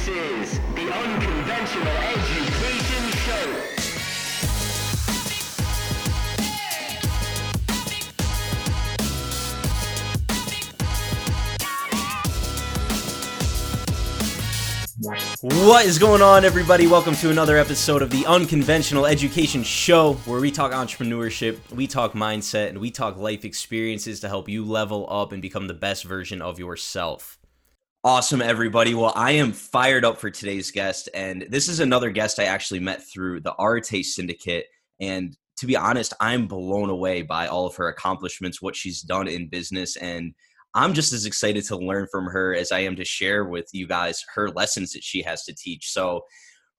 This is the Unconventional Education Show. What is going on, everybody? Welcome to another episode of the Unconventional Education Show, where we talk entrepreneurship, we talk mindset, and we talk life experiences to help you level up and become the best version of yourself. Awesome, everybody. Well, I am fired up for today's guest, and this is another guest I actually met through the Arte Syndicate. And to be honest, I'm blown away by all of her accomplishments, what she's done in business, and I'm just as excited to learn from her as I am to share with you guys her lessons that she has to teach. So,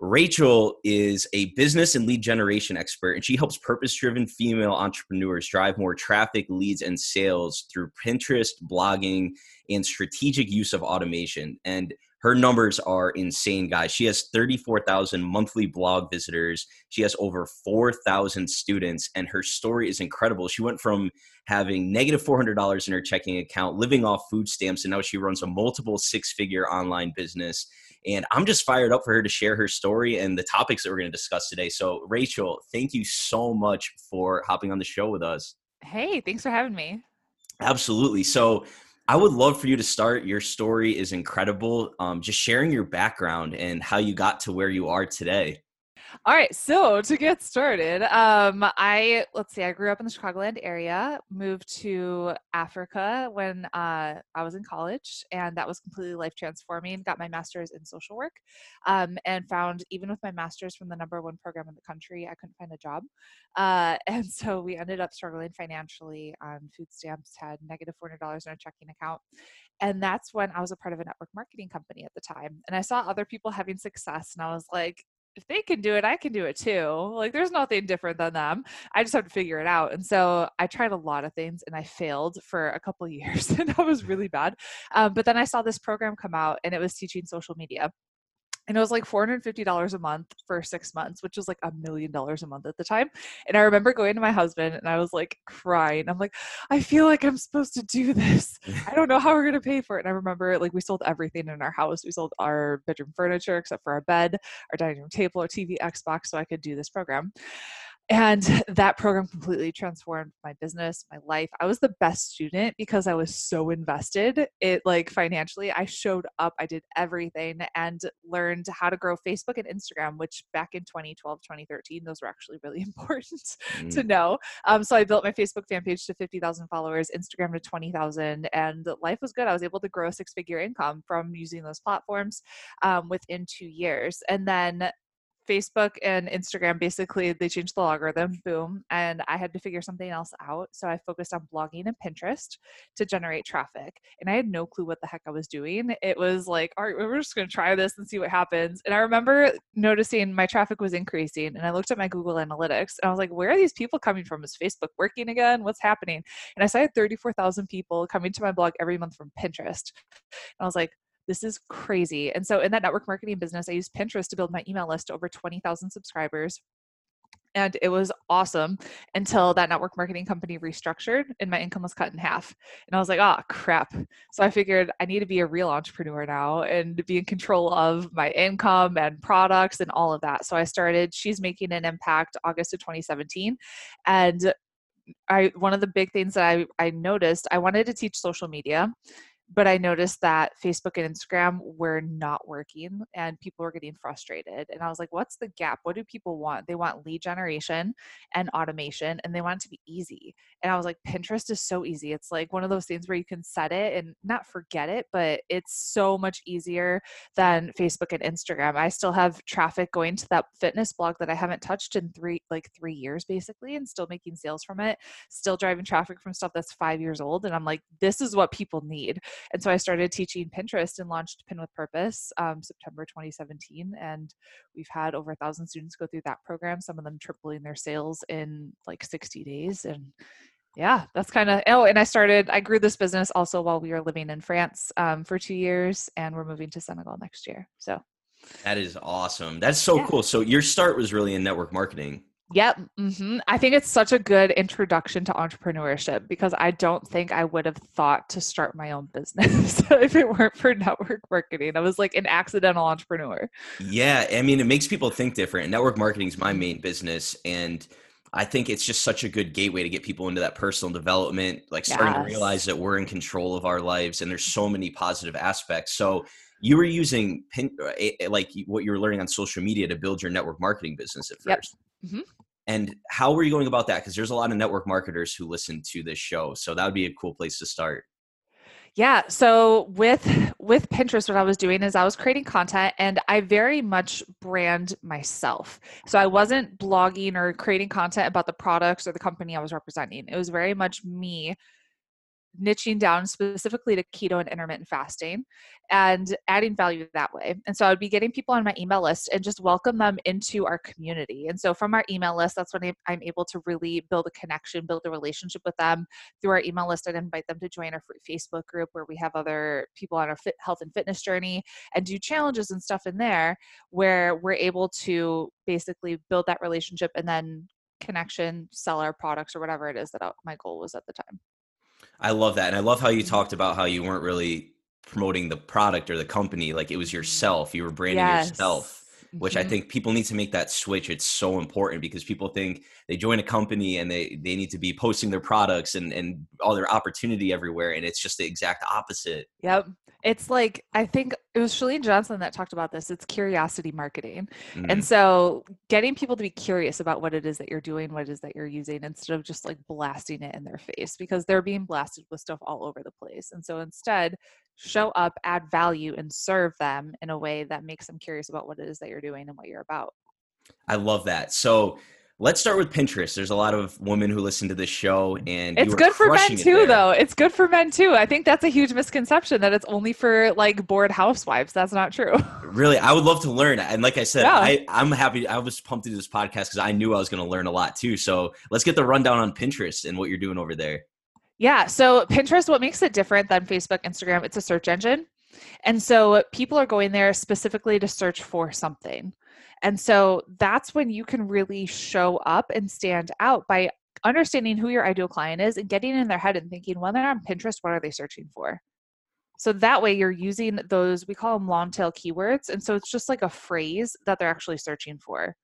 Rachel is a business and lead generation expert, and she helps purpose driven female entrepreneurs drive more traffic, leads, and sales through Pinterest, blogging, and strategic use of automation. And her numbers are insane, guys. She has 34,000 monthly blog visitors. She has over 4,000 students, and her story is incredible. She went from having negative $400 in her checking account, living off food stamps, and now she runs a multiple six figure online business. And I'm just fired up for her to share her story and the topics that we're going to discuss today. So, Rachel, thank you so much for hopping on the show with us. Hey, thanks for having me. Absolutely. So, I would love for you to start. Your story is incredible. Um, just sharing your background and how you got to where you are today. All right, so to get started, um, I let's see, I grew up in the Chicagoland area, moved to Africa when uh, I was in college, and that was completely life transforming. Got my master's in social work, um, and found even with my master's from the number one program in the country, I couldn't find a job, uh, and so we ended up struggling financially on food stamps. Had negative four hundred dollars in our checking account, and that's when I was a part of a network marketing company at the time, and I saw other people having success, and I was like if they can do it, I can do it too. Like there's nothing different than them. I just have to figure it out. And so I tried a lot of things and I failed for a couple years and that was really bad. Um, but then I saw this program come out and it was teaching social media and it was like $450 a month for six months which was like a million dollars a month at the time and i remember going to my husband and i was like crying i'm like i feel like i'm supposed to do this. I don't know how we're going to pay for it. And i remember like we sold everything in our house we sold our bedroom furniture except for our bed our dining room table our tv xbox so i could do this program and that program completely transformed my business my life. I was the best student because i was so invested it like financially i showed up i did everything and learned how to grow facebook and instagram which back in 2012 2013 those were actually really important mm. to know. Um, so i built my facebook fan page to 50000 followers instagram to 20000 and life was good. I was able to grow a six figure income from using those platforms um, within two years. And then Facebook and Instagram basically they changed the algorithm, boom, and I had to figure something else out. So I focused on blogging and Pinterest to generate traffic. And I had no clue what the heck I was doing. It was like, all right, we're just going to try this and see what happens. And I remember noticing my traffic was increasing and I looked at my Google Analytics and I was like, where are these people coming from? Is Facebook working again? What's happening? And I saw 34,000 people coming to my blog every month from Pinterest. And I was like, this is crazy. And so in that network marketing business, I used Pinterest to build my email list to over 20,000 subscribers. And it was awesome until that network marketing company restructured and my income was cut in half. And I was like, oh, crap. So I figured I need to be a real entrepreneur now and be in control of my income and products and all of that. So I started She's Making an Impact August of 2017. And I one of the big things that I, I noticed, I wanted to teach social media but I noticed that Facebook and Instagram were not working and people were getting frustrated. And I was like, what's the gap? What do people want? They want lead generation and automation and they want it to be easy. And I was like, Pinterest is so easy. It's like one of those things where you can set it and not forget it, but it's so much easier than Facebook and Instagram. I still have traffic going to that fitness blog that I haven't touched in three, like three years basically, and still making sales from it, still driving traffic from stuff that's five years old. And I'm like, this is what people need. And so I started teaching Pinterest and launched Pin with Purpose um, September 2017. And we've had over a thousand students go through that program, some of them tripling their sales in like 60 days. And yeah, that's kind of, oh, and I started, I grew this business also while we were living in France um, for two years and we're moving to Senegal next year. So that is awesome. That's so yeah. cool. So your start was really in network marketing. Yep. hmm I think it's such a good introduction to entrepreneurship because I don't think I would have thought to start my own business if it weren't for network marketing. I was like an accidental entrepreneur. Yeah, I mean, it makes people think different. Network marketing is my main business, and I think it's just such a good gateway to get people into that personal development, like starting to realize that we're in control of our lives, and there's so many positive aspects. So you were using pin, uh, eh, like what you were learning on social media to build your network marketing business at Yep. 1st Mhm. And how were you going about that? Because there's a lot of network marketers who listen to this show, so that would be a cool place to start. Yeah, so with with Pinterest what I was doing is I was creating content and I very much brand myself. So I wasn't blogging or creating content about the products or the company I was representing. It was very much me niching down specifically to keto and intermittent fasting and adding value that way. And so I would be getting people on my email list and just welcome them into our community. And so from our email list, that's when I'm- able to really build a connection, build a relationship with them. Through our email list, I'd invite them to join our Facebook group where we have other people on our fit, health and fitness journey and do challenges and stuff in there where we're able to basically build that relationship and then connection, sell our products or whatever it is that uh, my goal was at the time. I love that. And I love how Mm-hmm. you talked about how you weren't really promoting the product or the company, like it was yourself. You were branding yourself, which I Mhm. think people need to make that switch. It's so important because people think they join a company and they, they need to be posting their products and, and all their opportunity everywhere. And it's just the exact opposite. Yep. It's like I think it was Chalene Johnson that talked about this. It's curiosity marketing. Mhm. And so getting people to be curious about what it is that you're doing, what it is that you're using, instead of just like blasting it in their face because they're being blasted with stuff all over the place. And so instead, show up, add value, and serve them in a way that makes them curious about what it is that you're doing and what you're about. I love that. So let's start with Pinterest. There's a lot of women who listen to this show and It's good for men it too, though. It's good for men too. I think that's a huge misconception that it's only for like bored housewives. That's not true. Really, I would love to learn. And like I said, Yeah. I, I'm happy. I was pumped to do this podcast because I knew I was going to learn a lot too. So let's get the rundown on Pinterest and what you're doing over there. Yeah. So Pinterest, what makes it different than Facebook, Instagram, it's a search engine. And so people are going there specifically to search for something. And so that's when you can really show up and stand out by understanding who your ideal client is and getting in their head and thinking, when they're on Pinterest, what are they searching for? So that way you're using those, we call them long tail keywords. And so it's just like a phrase that they're actually searching for.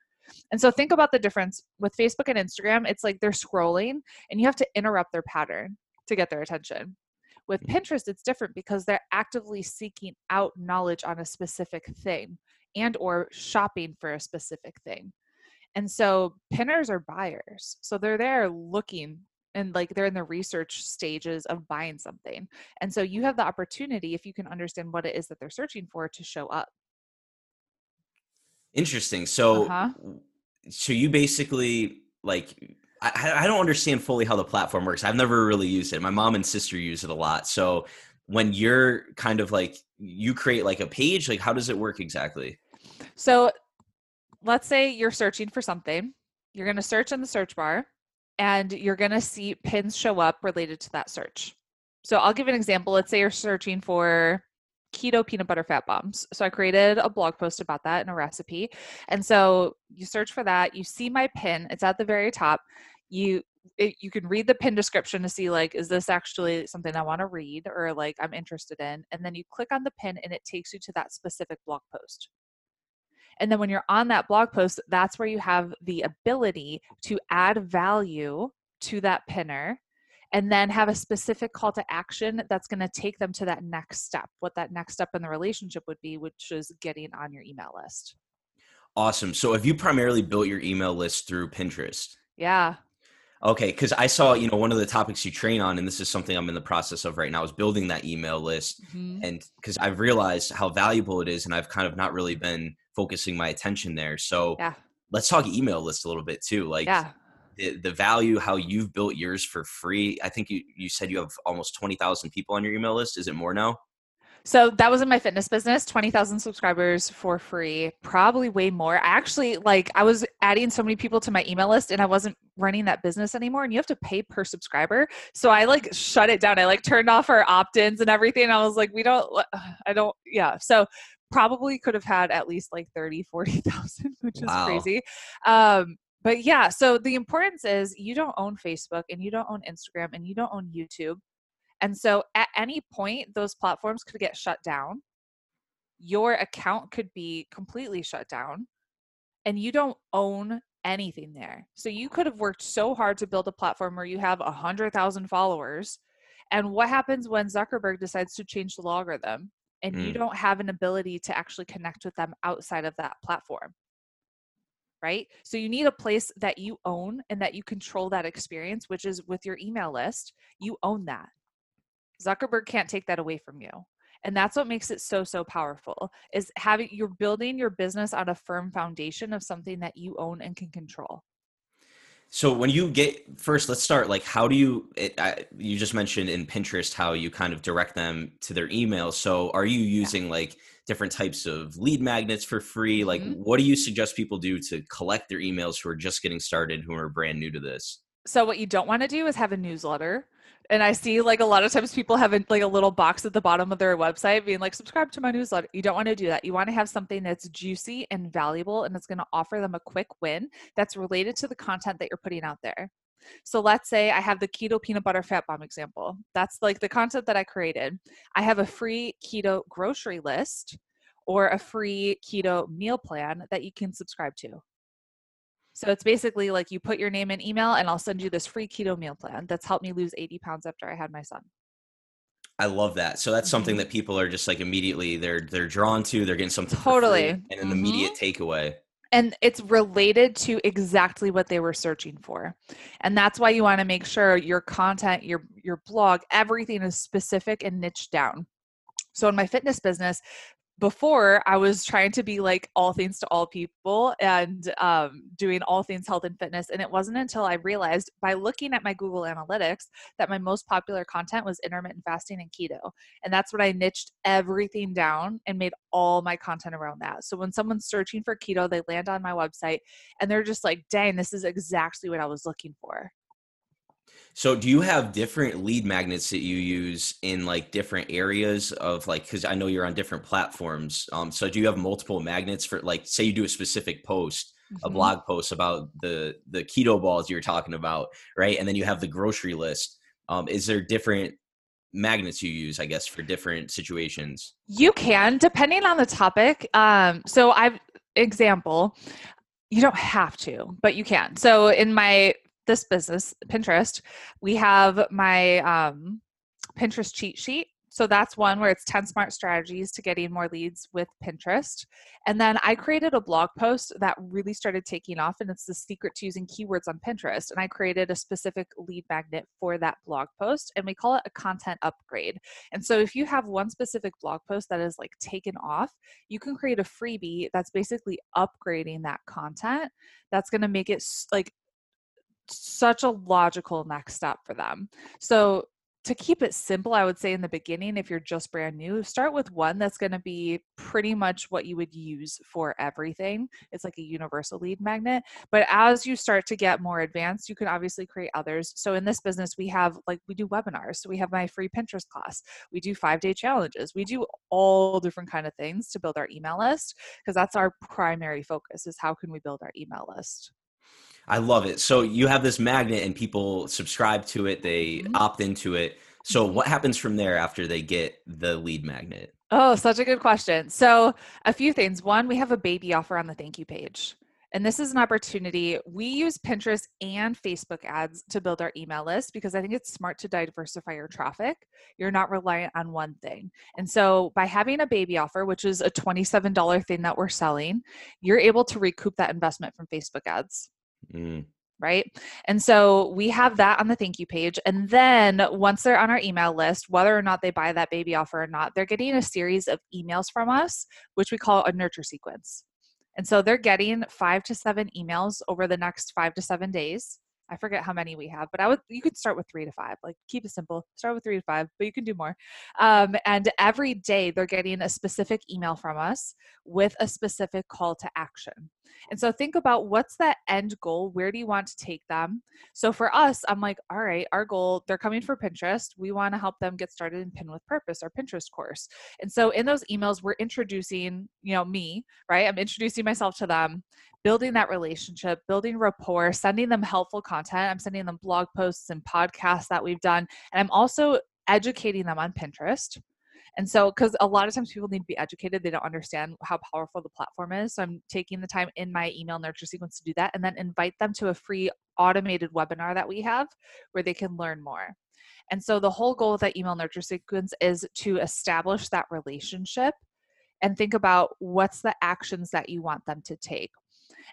And so think about the difference with Facebook and Instagram. It's like they're scrolling and you have to interrupt their pattern to get their attention. With mm. Pinterest, it's different because they're actively seeking out knowledge on a specific thing and or shopping for a specific thing. And so pinners are buyers. So they're there looking and like they're in the research stages of buying something. And so you have the opportunity if you can understand what it is that they're searching for to show up. Interesting. So, Uh-huh. so you basically like I, I don't understand fully how the platform works. I've never really used it. My mom and sister use it a lot. So when you're kind of like you create like a page, like how does it work exactly? So let's say you're searching for something. You're going to search in the search bar and you're going to see pins show up related to that search. So I'll give an example. Let's say you're searching for keto peanut butter fat bombs. So I created a blog post about that and a recipe. And so you search for that, you see my pin, it's at the very top. You it, you can read the pin description to see like is this actually something I want to read or like I'm interested in and then you click on the pin and it takes you to that specific blog post. And then when you're on that blog post, that's where you have the ability to add value to that pinner and then have a specific call to action that's going to take them to that next step. What that next step in the relationship would be, which is getting on your email list. Awesome. So have you primarily built your email list through Pinterest? Yeah. Okay, because I saw, you know, one of the topics you train on, and this is something I'm in the process of right now, is building that email list. Mhm. And because I've realized how valuable it is, and I've kind of not really been focusing my attention there. So Yeah. let's talk email list a little bit too. Like Yeah. the, the value, how you've built yours for free. I think you, you said you have almost 20,000 people on your email list. Is it more now? So that was in my fitness business, 20,000 subscribers for free, probably way more. I actually like I was adding so many people to my email list and I wasn't running that business anymore and you have to pay per subscriber. So I like shut it down. I like turned off our opt-ins and everything. I was like we don't I don't yeah. So probably could have had at least like 30, 40,000, which is Wow. crazy. Um but yeah, so the importance is you don't own Facebook and you don't own Instagram and you don't own YouTube. And so at any point, those platforms could get shut down. Your account could be completely shut down and you don't own anything there. So you could have worked so hard to build a platform where you have a hundred thousand followers. And what happens when Zuckerberg decides to change the algorithm and you Mm. don't have an ability to actually connect with them outside of that platform? Right? So you need a place that you own and that you control that experience, which is with your email list. You own that. Zuckerberg can't take that away from you. And that's what makes it so so powerful is having you're building your business on a firm foundation of something that you own and can control. So when you get first, let's start. Like, how do you? It, I, you just mentioned in Pinterest how you kind of direct them to their email. So are you using like different types of lead magnets for free? Like, Mhm. what do you suggest people do to collect their emails who are just getting started, who are brand new to this? So what you don't want to do is have a newsletter. And I see like a lot of times people have like a little box at the bottom of their website being like subscribe to my newsletter. You don't want to do that. You want to have something that's juicy and valuable and it's going to offer them a quick win that's related to the content that you're putting out there. So let's say I have the keto peanut butter fat bomb example. That's like the content that I created. I have a free keto grocery list or a free keto meal plan that you can subscribe to. So it's basically like you put your name and email, and I'll send you this free keto meal plan that's helped me lose 80 pounds after I had my son. I love that. So that's something Mhm. that people are just like immediately they're they're drawn to. They're getting something Totally. and an immediate takeaway. And it's related to exactly what they were searching for. And that's why you want to make sure your content, your your blog, everything is specific and niche down. So in my fitness business, before I was trying to be like all things to all people and um, doing all things health and fitness. And it wasn't until I realized by looking at my Google Analytics that my most popular content was intermittent fasting and keto. And that's when I niched everything down and made all my content around that. So when someone's searching for keto, they land on my website and they're just like, dang, this is exactly what I was looking for. So do you have different lead magnets that you use in like different areas of like cuz I know you're on different platforms. Um so do you have multiple magnets for like say you do a specific post, a Mhm. blog post about the the keto balls you're talking about, right? And then you have the grocery list. Um is there different magnets you use I guess for different situations? You can, depending on the topic. Um, so I've example, you don't have to, but you can. So in my this business, Pinterest, we have my um, Pinterest cheat sheet. So that's one where it's 10 smart strategies to getting more leads with Pinterest. And then I created a blog post that really started taking off, and it's the secret to using keywords on Pinterest. And I created a specific lead magnet for that blog post, and we call it a content upgrade. And so if you have one specific blog post that is like taken off, you can create a freebie that's basically upgrading that content. That's going to make it like such a logical next step for them. So to keep it simple, I would say in the beginning, if you're just brand new, start with one that's going to be pretty much what you would use for everything. It's like a universal lead magnet. But as you start to get more advanced, you can obviously create others. So in this business, we have like we do webinars. So we have my free Pinterest class. We do five day challenges. We do all different kind of things to build our email list because that's our primary focus is how can we build our email list. I love it. So you have this magnet and people subscribe to it, they Mhm. opt into it. So what happens from there after they get the lead magnet? Oh, such a good question. So, a few things. One, we have a baby offer on the thank you page. And this is an opportunity. We use Pinterest and Facebook ads to build our email list because I think it's smart to diversify your traffic. You're not reliant on one thing. And so, by having a baby offer, which is a $27 thing that we're selling, you're able to recoup that investment from Facebook ads Mm. right? And so we have that on the thank you page. And then once they're on our email list, whether or not they buy that baby offer or not, they're getting a series of emails from us, which we call a nurture sequence. And so they're getting five to seven emails over the next five to seven days. I forget how many we have, but I would you could start with three to five. Like keep it simple. Start with three to five, but you can do more. Um, and every day they're getting a specific email from us with a specific call to action. And so think about what's that end goal? Where do you want to take them? So for us, I'm like, all right, our goal, they're coming for Pinterest. We want to help them get started in Pin with Purpose, our Pinterest course. And so in those emails, we're introducing, you know, me, right? I'm introducing myself to them, building that relationship, building rapport, sending them helpful content. I'm sending them blog posts and podcasts that we've done. And I'm also educating them on Pinterest. And so, because a lot of times people need to be educated, they don't understand how powerful the platform is. So, I'm taking the time in my email nurture sequence to do that and then invite them to a free automated webinar that we have where they can learn more. And so, the whole goal of that email nurture sequence is to establish that relationship and think about what's the actions that you want them to take.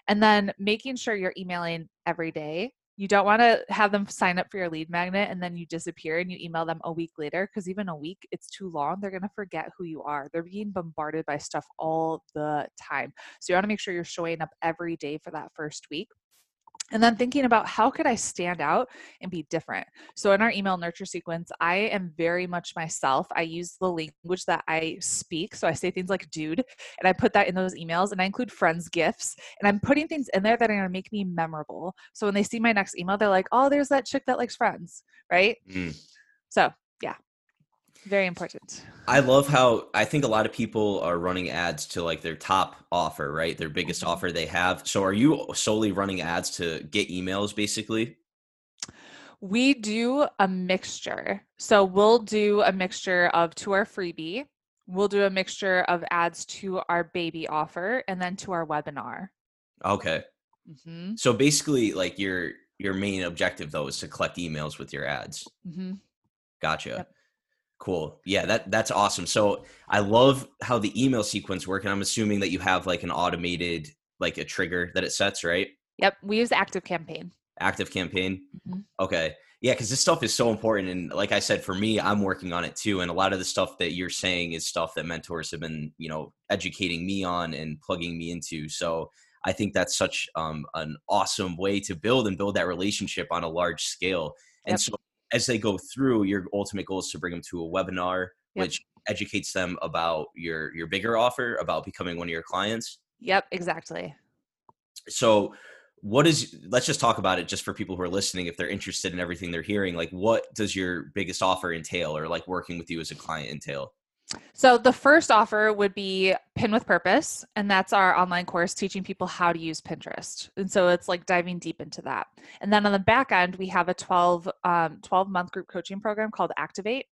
And then making sure you're emailing every day. You don't want to have them sign up for your lead magnet and then you disappear and you email them a week later because even a week it's too long they're going to forget who you are. They're being bombarded by stuff all the time. So you want to make sure you're showing up every day for that first week and then thinking about how could i stand out and be different. So in our email nurture sequence i am very much myself. I use the language that i speak. So i say things like dude and i put that in those emails and i include friends gifts and i'm putting things in there that are going to make me memorable. So when they see my next email they're like oh there's that chick that likes friends right? Mm. so yeah very important I love how I think a lot of people are running ads to like their top offer, right? Their biggest Mhm. offer they have. So are you solely running ads to get emails basically? We do a mixture. So we'll do a mixture of to our freebie, we'll do a mixture of ads to our baby offer, and then to our webinar. Okay. hmm So basically like your your main objective though is to collect emails with your ads. hmm Gotcha. Yep. Cool. Yeah, that that's awesome. So I love how the email sequence work and I'm assuming that you have like an automated like a trigger that it sets, right? Yep, we use ActiveCampaign. Active campaign. Mhm. Okay. Yeah, because this stuff is so important. And like I said, for me, I'm working on it too. And a lot of the stuff that you're saying is stuff that mentors have been, you know, educating me on and plugging me into. So I think that's such um, an awesome way to build and build that relationship on a large scale. And Yep. so as they go through, your ultimate goal is to bring them to a webinar, Yep. which educates them about your your bigger offer, about becoming one of your clients Yep, exactly. so what is let's just talk about it just for people who are listening if they're interested in everything they're hearing like what does your biggest offer entail or like working with you as a client entail So the first offer would be Pin with Purpose, and that's our online course teaching people how to use Pinterest. And so it's like diving deep into that. And then on the back end, we have a 12 um, 12 month group coaching program called Activate,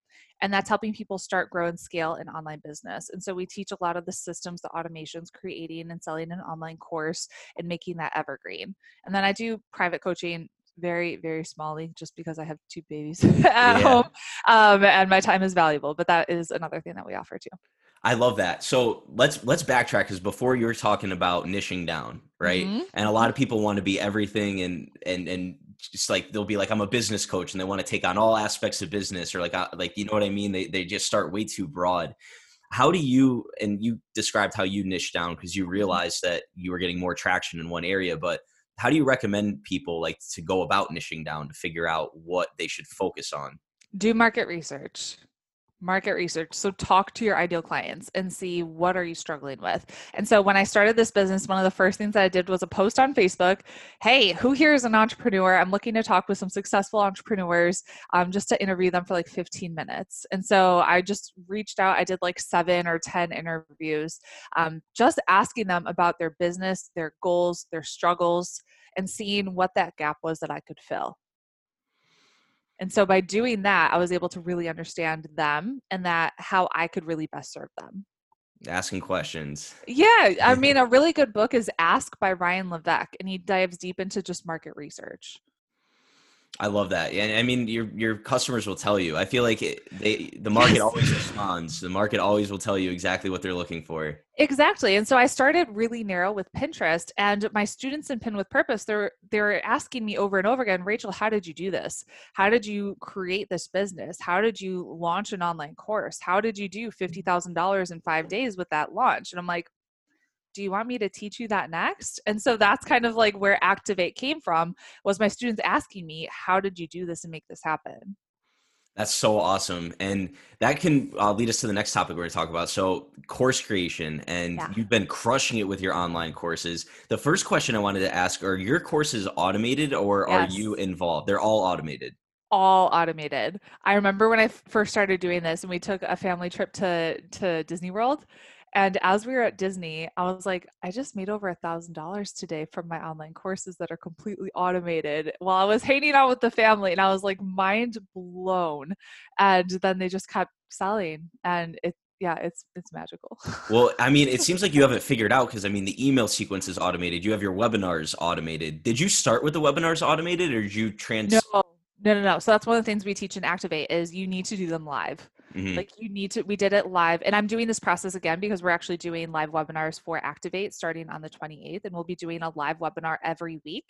and that's helping people start, grow, and scale an online business. And so we teach a lot of the systems, the automations, creating and selling an online course, and making that evergreen. And then I do private coaching very very smallly just because i have two babies at Yeah. home um, and my time is valuable but that is another thing that we offer too. I love that. So let's let's backtrack because before you were talking about niching down right? Mhm. and a lot of people want to be everything and and and just like they'll be like i'm a business coach and they want to take on all aspects of business or like uh, like you know what i mean? They, they just start way too broad. How do you and you described how you niche down because you realized that you were getting more traction in one area but how do you recommend people like to go about niching down to figure out what they should focus on? Do market research market research. So talk to your ideal clients and see what are you struggling with. And so when i started this business one of the first things that i did was a post on facebook. Hey who here is an entrepreneur? I'm looking to talk with some successful entrepreneurs um, just to interview them for like 15 minutes. And so i just reached out. I did like seven or ten interviews um, just asking them about their business their goals their struggles and seeing what that gap was that i could fill and so by doing that, I was able to really understand them and that how I could really best serve them. asking questions Yeah, I mean, a really good book is Ask by Ryan Levesque, and he dives deep into just market research. I love that. And I mean, your your customers will tell you. I feel like it, they the market Yes. always responds. The market always will tell you exactly what they're looking for. Exactly. And so I started really narrow with Pinterest and my students in Pin with Purpose, they're they're asking me over and over again, Rachel, how did you do this? How did you create this business? How did you launch an online course? How did you do $50,000 in 5 days with that launch? And I'm like, do you want me to teach you that next? And so that's kind of like where Activate came from was my students asking me, how did you do this and make this happen? That's so awesome, and that can uh, lead us to the next topic we're going to talk about. So, course creation, and Yeah. you've been crushing it with your online courses. The first question I wanted to ask: Are your courses automated, or are you involved? They're all automated. all automated. I remember when I first started doing this and we took a family trip to to Disney World And as we were at Disney, I was like, I just made over a thousand dollars today from my online courses that are completely automated while I was hanging out with the family. And I was like mind blown. And then they just kept selling and it yeah, it's it's magical. well, I mean, it seems like you have it figured out because I mean, the email sequence is automated. You have your webinars automated. Did you start with the webinars automated, or did you trans? No, no, no, no. So that's one of the things we teach in Activate is you need to do them live. Mm-hmm. Like you need to, we did it live. And I'm doing this process again because we're actually doing live webinars for Activate starting on the 28th. And we'll be doing a live webinar every week.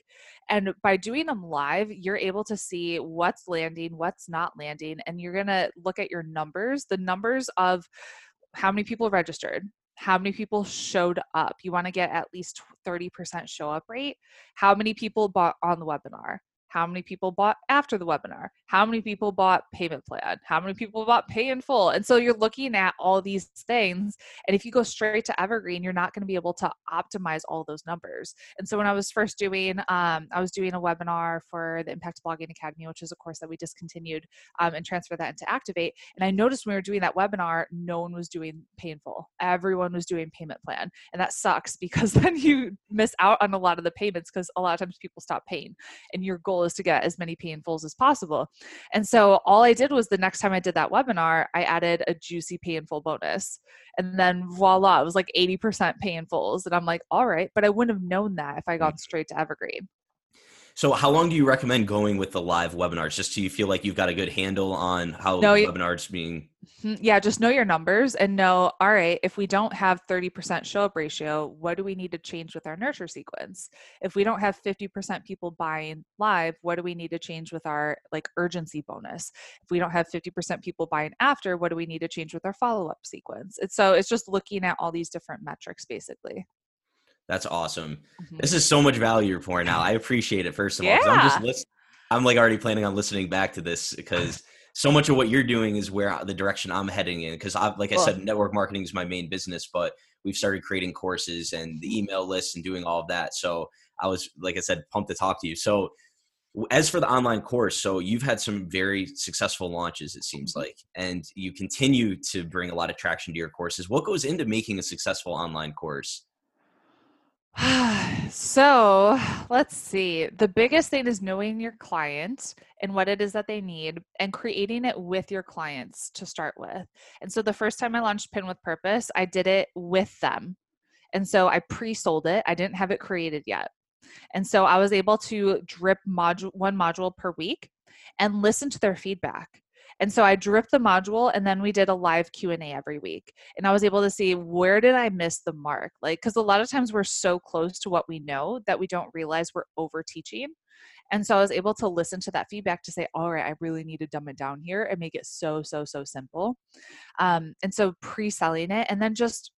And by doing them live, you're able to see what's landing, what's not landing. And you're going to look at your numbers, the numbers of how many people registered, how many people showed up. You want to get at least 30% show up rate. How many people bought on the webinar? how many people bought after the webinar how many people bought payment plan? How many people bought pay in full? And so you're looking at all these things and if you go straight to evergreen you're not going to be able to optimize all those numbers. And so when i was first doing um, i was doing a webinar for the impact blogging academy which is a course that we discontinued um, and transferred that into activate and i noticed when we were doing that webinar no one was doing pay in full. Everyone was doing payment plan and that sucks because then you miss out on a lot of the payments because a lot of times people stop paying and your goal is to get as many pay in fulls as possible. And so all I did was the next time I did that webinar, I added a juicy pay in full bonus. And then voila, it was like 80% pay in fulls. And I'm like, all right, but I wouldn't have known that if I gone mm. straight to Evergreen. So, how long do you recommend going with the live webinars? Just so you feel like you've got a good handle on how no, webinars being. Mm-hmm, yeah, just know your numbers and know. All right, if we don't have thirty percent show up ratio, what do we need to change with our nurture sequence? If we don't have fifty percent people buying live, what do we need to change with our like urgency bonus? If we don't have fifty percent people buying after, what do we need to change with our follow up sequence? It's so it's just looking at all these different metrics basically. That's awesome. Mm-hmm. This is so much value you're pouring out. I appreciate it. First of all, I'm just list- I'm like already planning on listening back to this because so much of what you're doing is where the direction I'm heading in. Because I, like I said, network marketing is my main business, but we've started creating courses and the email lists and doing all of that. So I was, like I said, pumped to talk to you. So as for the online course, so you've had some very successful launches, it seems mm-hmm. like, and you continue to bring a lot of traction to your courses. What goes into making a successful online course? so let's see. The biggest thing is knowing your client and what it is that they need and creating it with your clients to start with. And so the first time I launched Pin with Purpose, I did it with them. And so I pre sold it, I didn't have it created yet. And so I was able to drip module one module per week and listen to their feedback. And so I dripped the module and then we did a live Q&A every week. And I was able to see where did I miss the mark? Like cuz a lot of times we're so close to what we know that we don't realize we're over teaching. And so I was able to listen to that feedback to say, all right, I really need to dumb it down here and make it so, so, so simple. Um, and so pre selling it and then just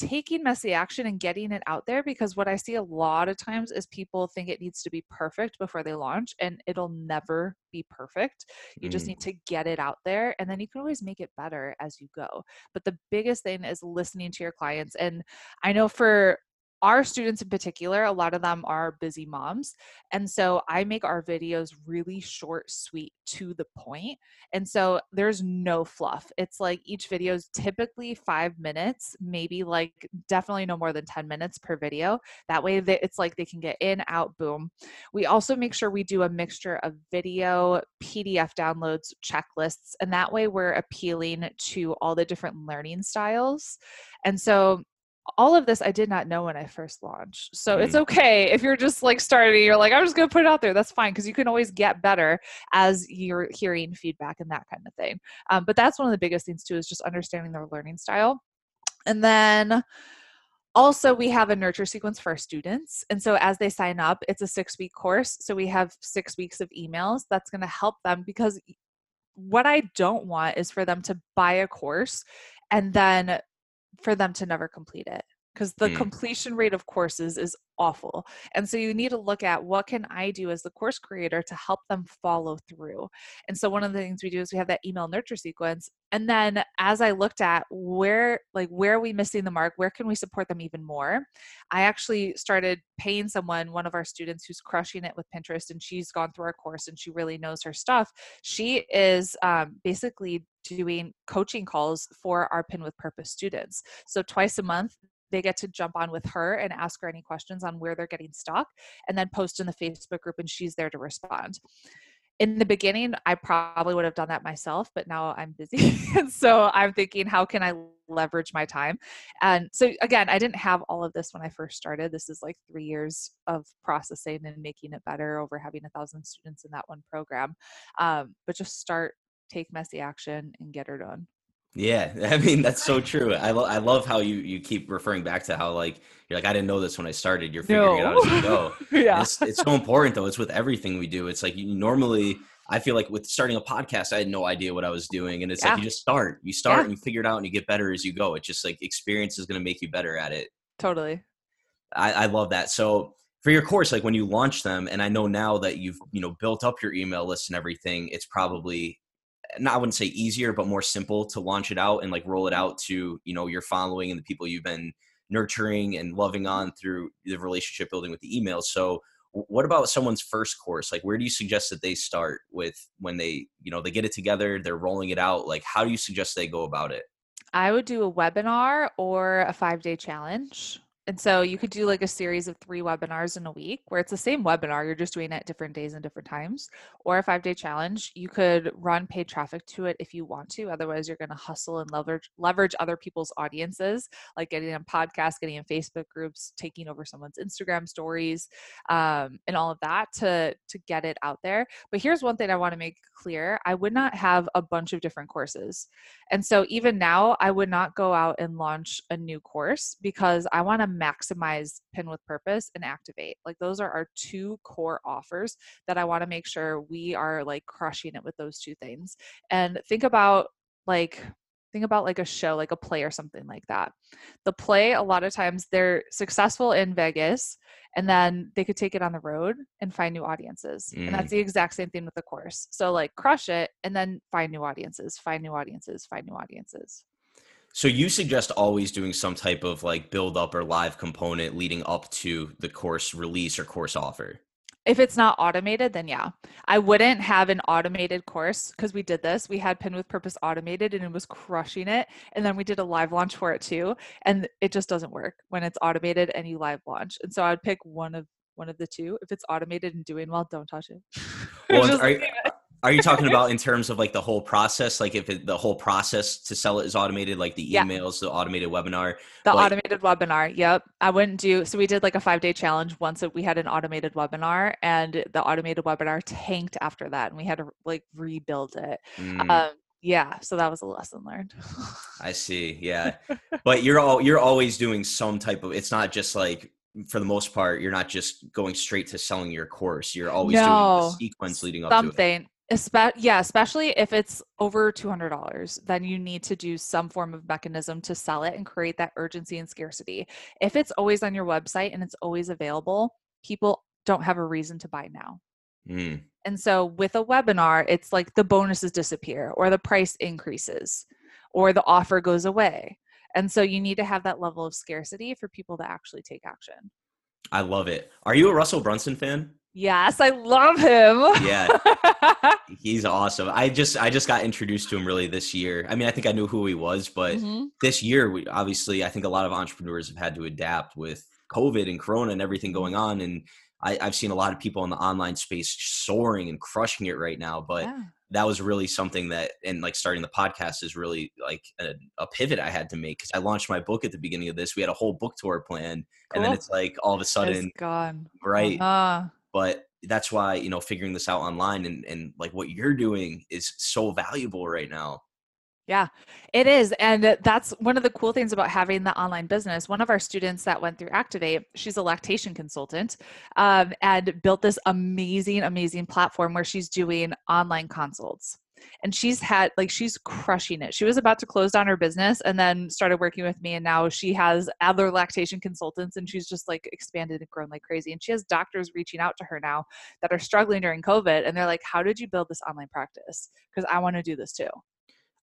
taking messy action and getting it out there because what I see a lot of times is people think it needs to be perfect before they launch and it'll never be perfect. You mm. just need to get it out there and then you can always make it better as you go. But the biggest thing is listening to your clients. And I know for our students in particular, a lot of them are busy moms. And so I make our videos really short, sweet, to the point. And so there's no fluff. It's like each video is typically five minutes, maybe like definitely no more than 10 minutes per video. That way it's like they can get in, out, boom. We also make sure we do a mixture of video, PDF downloads, checklists, and that way we're appealing to all the different learning styles. And so all of this I did not know when I first launched. So mm. it's okay if you're just like starting, you're like, I'm just going to put it out there. That's fine because you can always get better as you're hearing feedback and that kind of thing. Um, but that's one of the biggest things too is just understanding their learning style. And then also we have a nurture sequence for our students and so as they sign up it's a six week course so we have six weeks of emails that's going to help them because what i don't want is for them to buy a course and then for them to never complete it because the Mm. completion rate of courses is awful. And so you need to look at what can I do as the course creator to help them follow through. And so one of the things we do is we have that email nurture sequence. And then as I looked at where like where are we missing the mark, where can we support them even more? I actually started paying someone, one of our students who's crushing it with Pinterest and she's gone through our course and she really knows her stuff. She is um, basically doing coaching calls for our Pin with Purpose students. So twice a month, they get to jump on with her and ask her any questions on where they're getting stuck and then post in the Facebook group and she's there to respond. In the beginning, I probably would have done that myself, but now I'm busy. so I'm thinking, how can I leverage my time? And so, again, I didn't have all of this when I first started. This is like three years of processing and making it better over having a thousand students in that one program. Um, but just start, take messy action, and get her done. Yeah, I mean that's so true. I lo- I love how you you keep referring back to how like you're like I didn't know this when I started. You're figuring it out as you go. yeah. It's it's so important though. It's with everything we do. It's like you normally I feel like with starting a podcast, I had no idea what I was doing, and it's like you just start, you start, Yeah. and you figure it out, and you get better as you go. It's just like experience is going to make you better at it. Totally. I, I love that. So for your course, like when you launch them, and I know now that you've you know built up your email list and everything, it's probably not I wouldn't say easier, but more simple to launch it out and like roll it out to you know your following and the people you've been nurturing and loving on through the relationship building with the emails. So what about someone's first course? Like where do you suggest that they start with when they you know they get it together, they're rolling it out? Like how do you suggest they go about it? I would do a webinar or a five day challenge. And so you could do like a series of three webinars in a week where it's the same webinar, you're just doing it different days and different times, or a five day challenge. You could run paid traffic to it if you want to. Otherwise, you're going to hustle and leverage leverage other people's audiences, like getting in podcasts, getting in Facebook groups, taking over someone's Instagram stories, um, and all of that to to get it out there. But here's one thing I want to make clear: I would not have a bunch of different courses. And so even now, I would not go out and launch a new course because I want to maximize Pin with Purpose and Activate. Like those are our two core offers that I want to make sure we are like crushing it with those two things. And think about like think about like a show like a play or something like that the play a lot of times they're successful in vegas and then they could take it on the road and find new audiences and that's mm. the exact same thing with the course so like crush it and then find new audiences find new audiences find new audiences So you suggest always doing some type of like build up or live component leading up to the course release or course offer. if it's not automated then yeah i wouldn't have an automated course because we did this we had pin with purpose automated and it was crushing it and then we did a live launch for it too and it just doesn't work when it's automated and you live launch and so i'd pick one of one of the two if it's automated and doing well don't touch it Well, are, it. are you talking about in terms of like the whole process? Like if it, the whole process to sell it is automated, like the Yeah. emails, the automated webinar. The Like- automated webinar. Yep. I wouldn't do so we did like a 5-day challenge once that we had an automated webinar and the automated webinar tanked after that and we had to like rebuild it. Mm, Um yeah, so that was a lesson learned. I see. Yeah, but you're all you're always doing some type of. It's not just like for the most part, you're not just going straight to selling your course. You're always doing No, the sequence leading up to it. Something. Espe- yeah, especially if it's over $200, then you need to do some form of mechanism to sell it and create that urgency and scarcity. If it's always on your website and it's always available, people don't have a reason to buy now. Mm, And so with a webinar, it's like the bonuses disappear or the price increases or the offer goes away. And so you need to have that level of scarcity for people to actually take action. I love it. Are you a Russell Brunson fan? Yes, I love him. Yeah. He's awesome. I just I just got introduced to him really this year. I mean, I think I knew who he was, but Mhm. this year we obviously I think a lot of entrepreneurs have had to adapt with COVID and Corona and everything going on. And I, I've seen a lot of people in the online space soaring and crushing it right now. But Yeah. that was really something that and like starting the podcast is really like a, a pivot I had to make because I launched my book at the beginning of this. We had a whole book tour planned, and then it's like all of a It's sudden, gone. right? Uh, but that's why you know figuring this out online and and like what you're doing is so valuable right now yeah, it is. And that's one of the cool things about having the online business. One of our students that went through Activate, she's a lactation consultant um, and built this amazing, amazing platform where she's doing online consults. And she's had like she's crushing it. She was about to close down her business and then started working with me and now she has other lactation consultants and she's just like expanded and grown like crazy. And she has doctors reaching out to her now that are struggling during COVID and they're like, "How did you build this online practice? Because I want to do this too."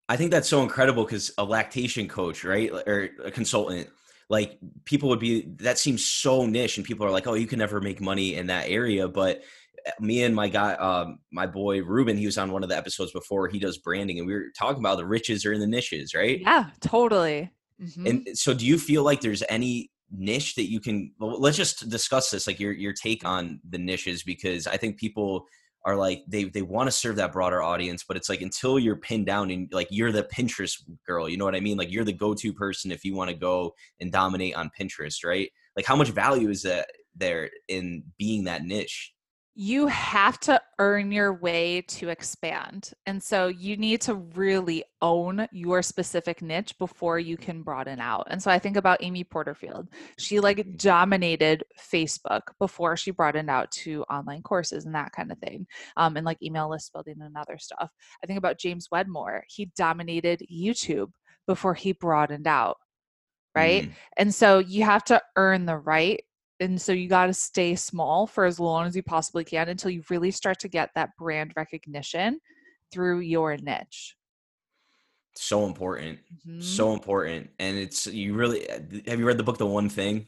I think that's so incredible because a lactation coach, right, or a consultant, like people would be that seems so niche, and people are like, "Oh, you can never make money in that area." But me and my guy, um, my boy Ruben, he was on one of the episodes before. He does branding, and we were talking about the riches are in the niches, right? Yeah, totally. Mhm. And so, do you feel like there's any niche that you can? Well, let's just discuss this, like your your take on the niches, because I think people are like they they want to serve that broader audience, but it's like until you're pinned down and like you're the Pinterest girl, you know what I mean? Like you're the go-to person if you want to go and dominate on Pinterest, right? Like how much value is that there in being that niche? You have to earn your way to expand. And so you need to really own your specific niche before you can broaden out. And so I think about Amy Porterfield. She like dominated Facebook before she broadened out to online courses and that kind of thing, um, and like email list building and other stuff. I think about James Wedmore. He dominated YouTube before he broadened out. Right. Mm. And so you have to earn the right and so you got to stay small for as long as you possibly can until you really start to get that brand recognition through your niche. So important, Mhm. so important, and it's you really uh, have you read the book The One Thing?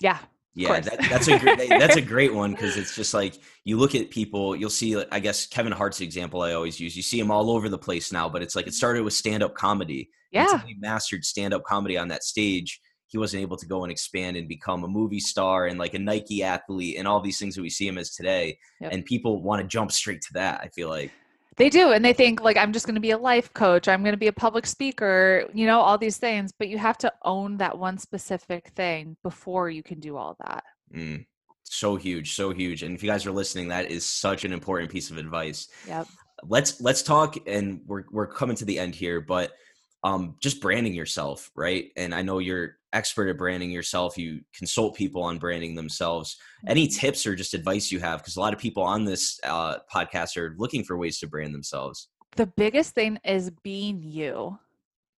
yeah. Yeah, that, that's a great, that's a great one because it's just like you look at people, you'll see. I guess Kevin Hart's example I always use. You see him all over the place now, but it's like it started with stand up comedy. Yeah. he mastered stand up comedy on that stage. He wasn't able to go and expand and become a movie star and like a Nike athlete and all these things that we see him as today. Yep. And people want to jump straight to that. I feel like. They do. And they think, like, I'm just going to be a life coach. I'm going to be a public speaker, you know, all these things. But you have to own that one specific thing before you can do all that. Mm, so huge, so huge. And if you guys are listening, that is such an important piece of advice. Yep. Let's let's talk, and we're we're coming to the end here, but um, just branding yourself, right? And I know you're expert at branding yourself. You consult people on branding themselves. Any Mm-hmm. tips or just advice you have? Because a lot of people on this uh, podcast are looking for ways to brand themselves. The biggest thing is being you.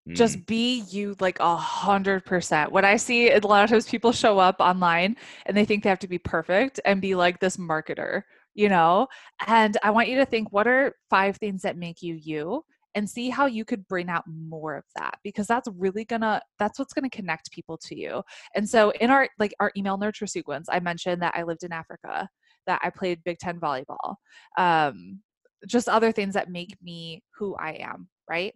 Mm, just be you like a hundred percent what i see a lot of times people show up online and they think they have to be perfect and be like this marketer you know and i want you to think what are five things that make you you and see how you could bring out more of that because that's really gonna that's what's gonna connect people to you. And so in our like our email nurture sequence i mentioned that i lived in africa that i played big ten volleyball um just other things that make me who i am right?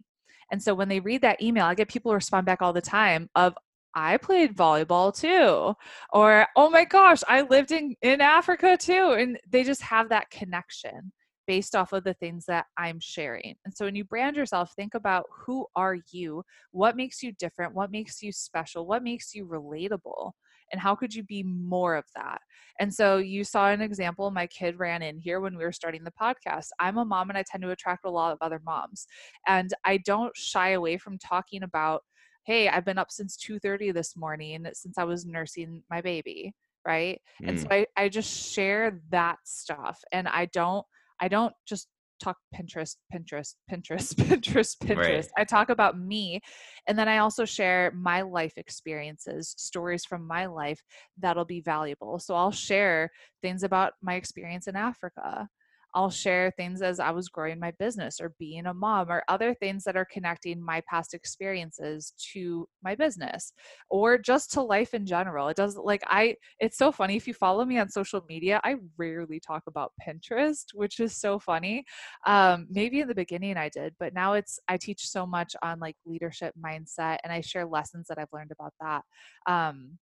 And so when they read that email, I get people respond back all the time of I played volleyball too or oh my gosh, I lived in in Africa too and they just have that connection based off of the things that I'm sharing. And so when you brand yourself, think about who are you? What makes you different? What makes you special? What makes you relatable? And how could you be more of that? And so you saw an example. My kid ran in here when we were starting the podcast. I'm a mom and I tend to attract a lot of other moms. And I don't shy away from talking about, hey, I've been up since 2:30 this morning since I was nursing my baby. Right. And so mm, I, I just share that stuff. And I don't I don't just talk Pinterest, Pinterest, Pinterest, Pinterest, Pinterest. Right. I talk about me. And then I also share my life experiences, stories from my life that'll be valuable. So I'll share things about my experience in Africa. I'll share things as I was growing my business or being a mom or other things that are connecting my past experiences to my business or just to life in general. It does like I it's so funny if you follow me on social media, I rarely talk about Pinterest, which is so funny. Um maybe in the beginning I did, but now it's I teach so much on like leadership mindset and I share lessons that I've learned about that. Um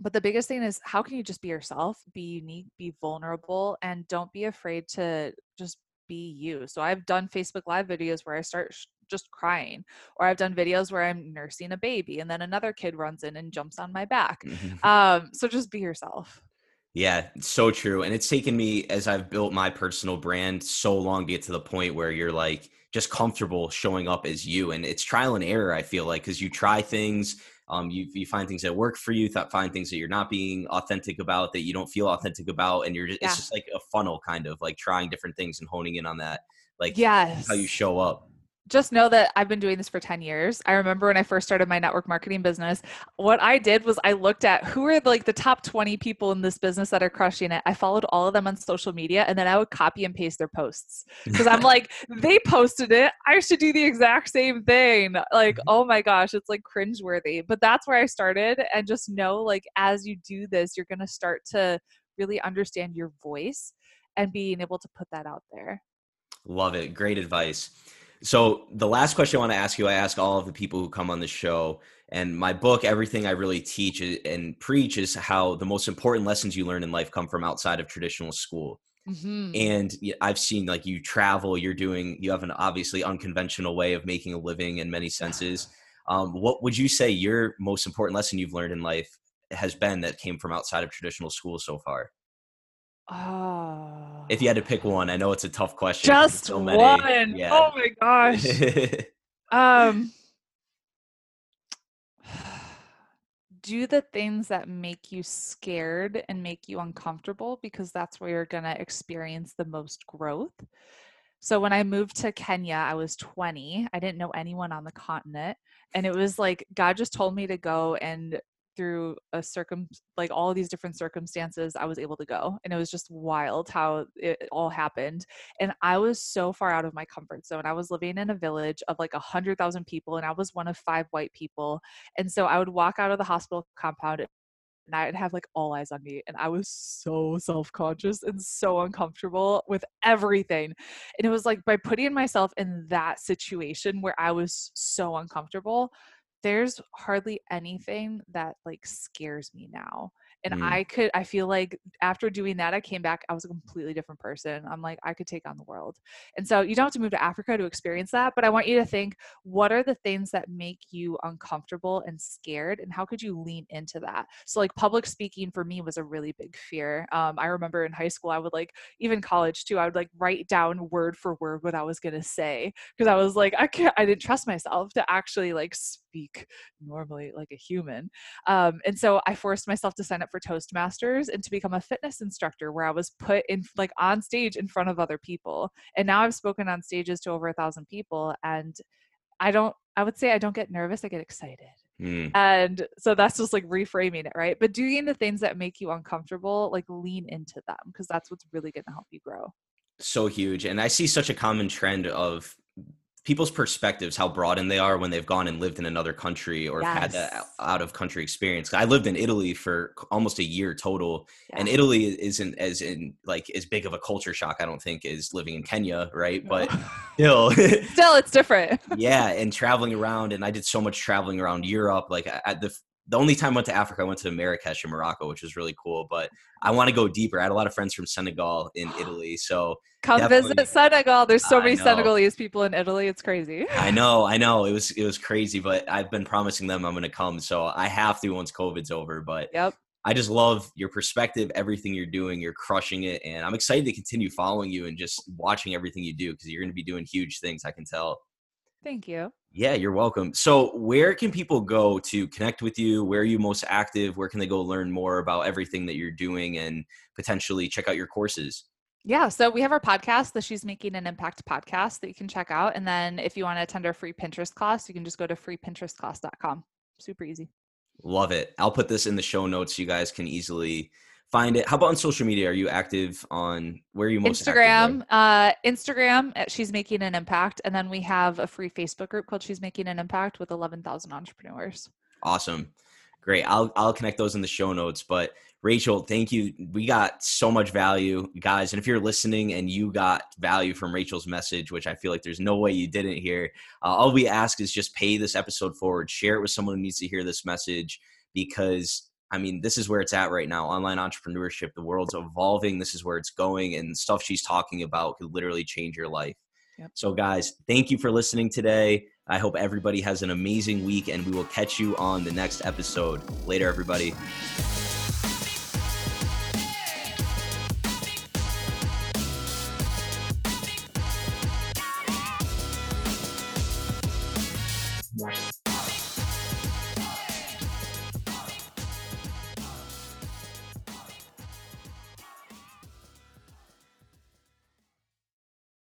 but the biggest thing is how can you just be yourself be unique be vulnerable and don't be afraid to just be you so i've done facebook live videos where i start sh- just crying or i've done videos where i'm nursing a baby and then another kid runs in and jumps on my back mhm. um so just be yourself Yeah, so true. And it's taken me as I've built my personal brand so long to get to the point where you're like just comfortable showing up as you. And it's trial and error, I feel like, because you try things, um, you, you find things that work for you, th- find things that you're not being authentic about, that you don't feel authentic about. And you're just, Yeah. it's just like a funnel kind of like trying different things and honing in on that. like yes how you show up. Just know that I've been doing this for 10 years. I remember when I first started my network marketing business, what I did was I looked at who are like the top 20 people in this business that are crushing it. I followed all of them on social media and then I would copy and paste their posts because I'm like, they posted it. I should do the exact same thing. Like, mm-hmm. oh my gosh, it's like cringeworthy. But that's where I started. And just know, like, as you do this, you're going to start to really understand your voice and being able to put that out there. Love it. Great advice. So the last question I want to ask you, I ask all of the people who come on the show, and my book, everything I really teach and preach is how the most important lessons you learn in life come from outside of traditional school. Mhm. And I've seen like you travel, you're doing, you have an obviously unconventional way of making a living in many senses. Um, what would you say your most important lesson you've learned in life has been that came from outside of traditional school so far? Oh. If you had to pick one, I know it's a tough question. just so many. one. Yeah. Oh my gosh. um do the things that make you scared and make you uncomfortable because that's where you're going to experience the most growth. So when I moved to Kenya, I was 20. I didn't know anyone on the continent and it was like God just told me to go and through a circum like all these different circumstances I was able to go and it was just wild how it all happened and I was so far out of my comfort zone. I was living in a village of like a hundred thousand people, and I was one of five white people. And so I would walk out of the hospital compound, and I'd have like all eyes on me, and I was so self conscious and so uncomfortable with everything. And it was like by putting myself in that situation where I was so uncomfortable. There's hardly anything that like scares me now and Mm. i could i feel like after doing that i came back i was a completely different person i'm like i could take on the world and so you don't have to move to africa to experience that but i want you to think what are the things that make you uncomfortable and scared and how could you lean into that so like public speaking for me was a really big fear um, i remember in high school i would like even college too i would like write down word for word what i was going to say because i was like i can't i didn't trust myself to actually like speak normally like a human um, and so I forced myself to sign up for Toastmasters and to become a fitness instructor where I was put in like on stage in front of other people. And now I've spoken on stages to over a thousand people. And I don't, I would say I don't get nervous, I get excited. Mm. And so that's just like reframing it, right? But doing the things that make you uncomfortable, like lean into them because that's what's really going to help you grow. so huge and i see such a common trend of people's perspectives how broadened they are when they've gone and lived in another country or have had that out of country experience. I lived in italy for almost a year total and italy isn't as in like as big of a culture shock i don't think as living in kenya right? But still Still, it's different. yeah and traveling around and i did so much traveling around europe like I- at the the only time I went to Africa, I went to Marrakesh in Morocco, which was really cool. But I want to go deeper. I had a lot of friends from Senegal in Italy, so Come visit Senegal. There's so I many know. Senegalese people in Italy. It's crazy. I know, I know. It was it was crazy, but I've been promising them I'm going to come, so I have to once COVID's over. But Yep. I just love your perspective, everything you're doing. You're crushing it, and I'm excited to continue following you and just watching everything you do because you're going to be doing huge things. I can tell. Thank you. Yeah, you're welcome. So, where can people go to connect with you? Where are you most active? Where can they go learn more about everything that you're doing and potentially check out your courses? Yeah, so we have our podcast, the She's Making an Impact podcast that you can check out. And then if you want to attend our free Pinterest class, you can just go to freepinterestclass.com. Super easy. Love it. I'll put this in the show notes so you guys can easily find it. How about on social media? Are you active on where are you most active Instagram, there? uh, Instagram, at She's Making an Impact. And then we have a free Facebook group called She's Making an Impact with 11,000 entrepreneurs. Awesome. Great. I'll I'll connect those in the show notes. But Rachel, thank you. We got so much value, guys. And if you're listening and you got value from Rachel's message, which I feel like there's no way you didn't hear, uh, all we ask is just pay this episode forward, share it with someone who needs to hear this message because I mean, this is where it's at right now. Online entrepreneurship, the world's evolving. This is where it's going, and stuff she's talking about could literally change your life. Yep. So, guys, thank you for listening today. I hope everybody has an amazing week, and we will catch you on the next episode. Later, everybody.